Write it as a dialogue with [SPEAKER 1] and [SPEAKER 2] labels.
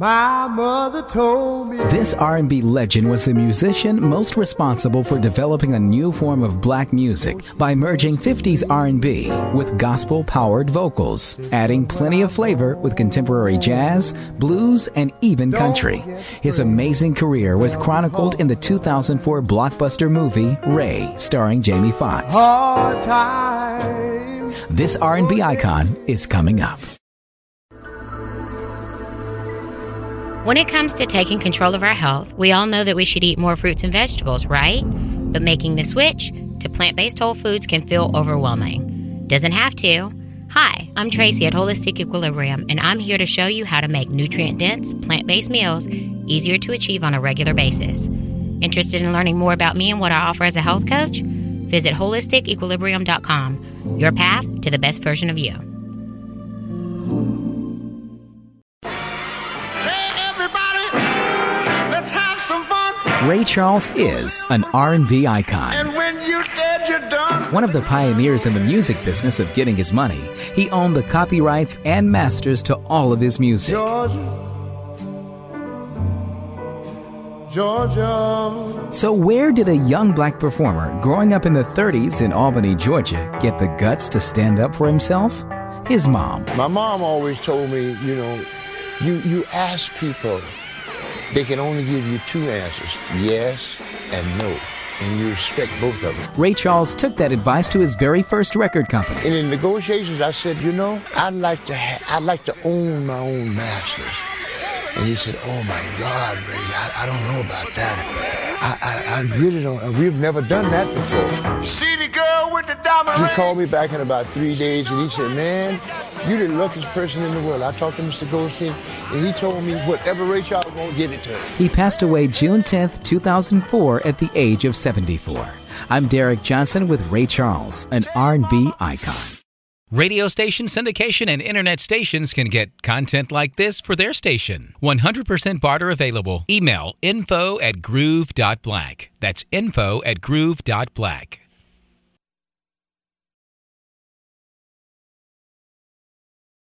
[SPEAKER 1] My mother told me
[SPEAKER 2] This R&B legend was the musician most responsible for developing a new form of black music by merging 50s R&B with gospel-powered vocals, adding plenty of flavor with contemporary jazz, blues, and even country. His amazing career was chronicled in the 2004 blockbuster movie Ray, starring Jamie Foxx. This R&B icon is coming up.
[SPEAKER 3] When it comes to taking control of our health, we all know that we should eat more fruits and vegetables, right? But making the switch to plant based whole foods can feel overwhelming. Doesn't have to. Hi, I'm Tracy at Holistic Equilibrium, and I'm here to show you how to make nutrient dense, plant based meals easier to achieve on a regular basis. Interested in learning more about me and what I offer as a health coach? Visit holisticequilibrium.com, your path to the best version of you.
[SPEAKER 2] Ray Charles is an R&B icon. One of the pioneers in the music business of getting his money, he owned the copyrights and masters to all of his music.
[SPEAKER 1] Georgia. Georgia.
[SPEAKER 2] So where did a young black performer growing up in the 30s in Albany, Georgia, get the guts to stand up for himself? His mom.
[SPEAKER 4] My mom always told me, you know, you, you ask people, they can only give you two answers, yes and no. And you respect both of them.
[SPEAKER 2] Ray Charles took that advice to his very first record company.
[SPEAKER 4] And in negotiations, I said, you know, I'd like to, ha- I'd like to own my own masters. And he said, oh my God, Ray, I, I don't know about that. I, I, I really don't, we've never done that before.
[SPEAKER 1] See
[SPEAKER 4] He called me back in about three days and he said, Man, you're the luckiest person in the world. I talked to Mr. Goldstein and he told me whatever Ray Charles won't give it to him.
[SPEAKER 2] He passed away June 10th, 2004 at the age of 74. I'm Derek Johnson with Ray Charles, an R&B icon.
[SPEAKER 5] Radio station syndication and internet stations can get content like this for their station. 100% barter available. Email info at groove.black. That's info at groove.black.